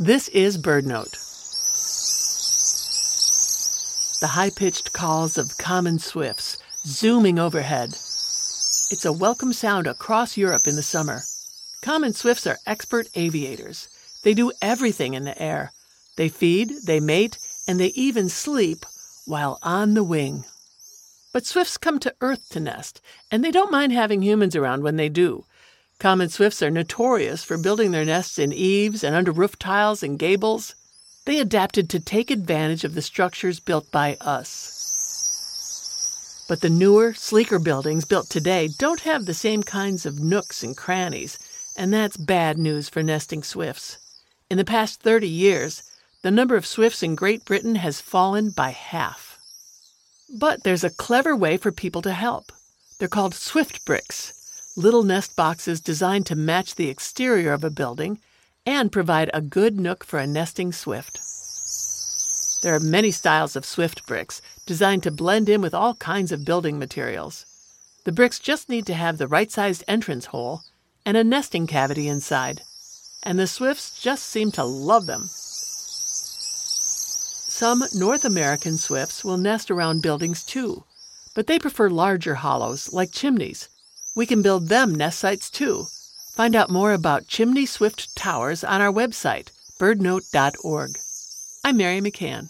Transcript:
This is BirdNote. The high pitched calls of common swifts zooming overhead. It's a welcome sound across Europe in the summer. Common swifts are expert aviators. They do everything in the air. They feed, they mate, and they even sleep while on the wing. But swifts come to Earth to nest, and they don't mind having humans around when they do. Common swifts are notorious for building their nests in eaves and under roof tiles and gables. They adapted to take advantage of the structures built by us. But the newer, sleeker buildings built today don't have the same kinds of nooks and crannies, and that's bad news for nesting swifts. In the past 30 years, the number of swifts in Great Britain has fallen by half. But there's a clever way for people to help. They're called swift bricks, little nest boxes designed to match the exterior of a building and provide a good nook for a nesting swift. There are many styles of swift bricks designed to blend in with all kinds of building materials. The bricks just need to have the right sized entrance hole and a nesting cavity inside, and the swifts just seem to love them. Some North American swifts will nest around buildings too, but they prefer larger hollows like chimneys. We can build them nest sites too. Find out more about chimney swift towers on our website, birdnote.org. I'm Mary McCann.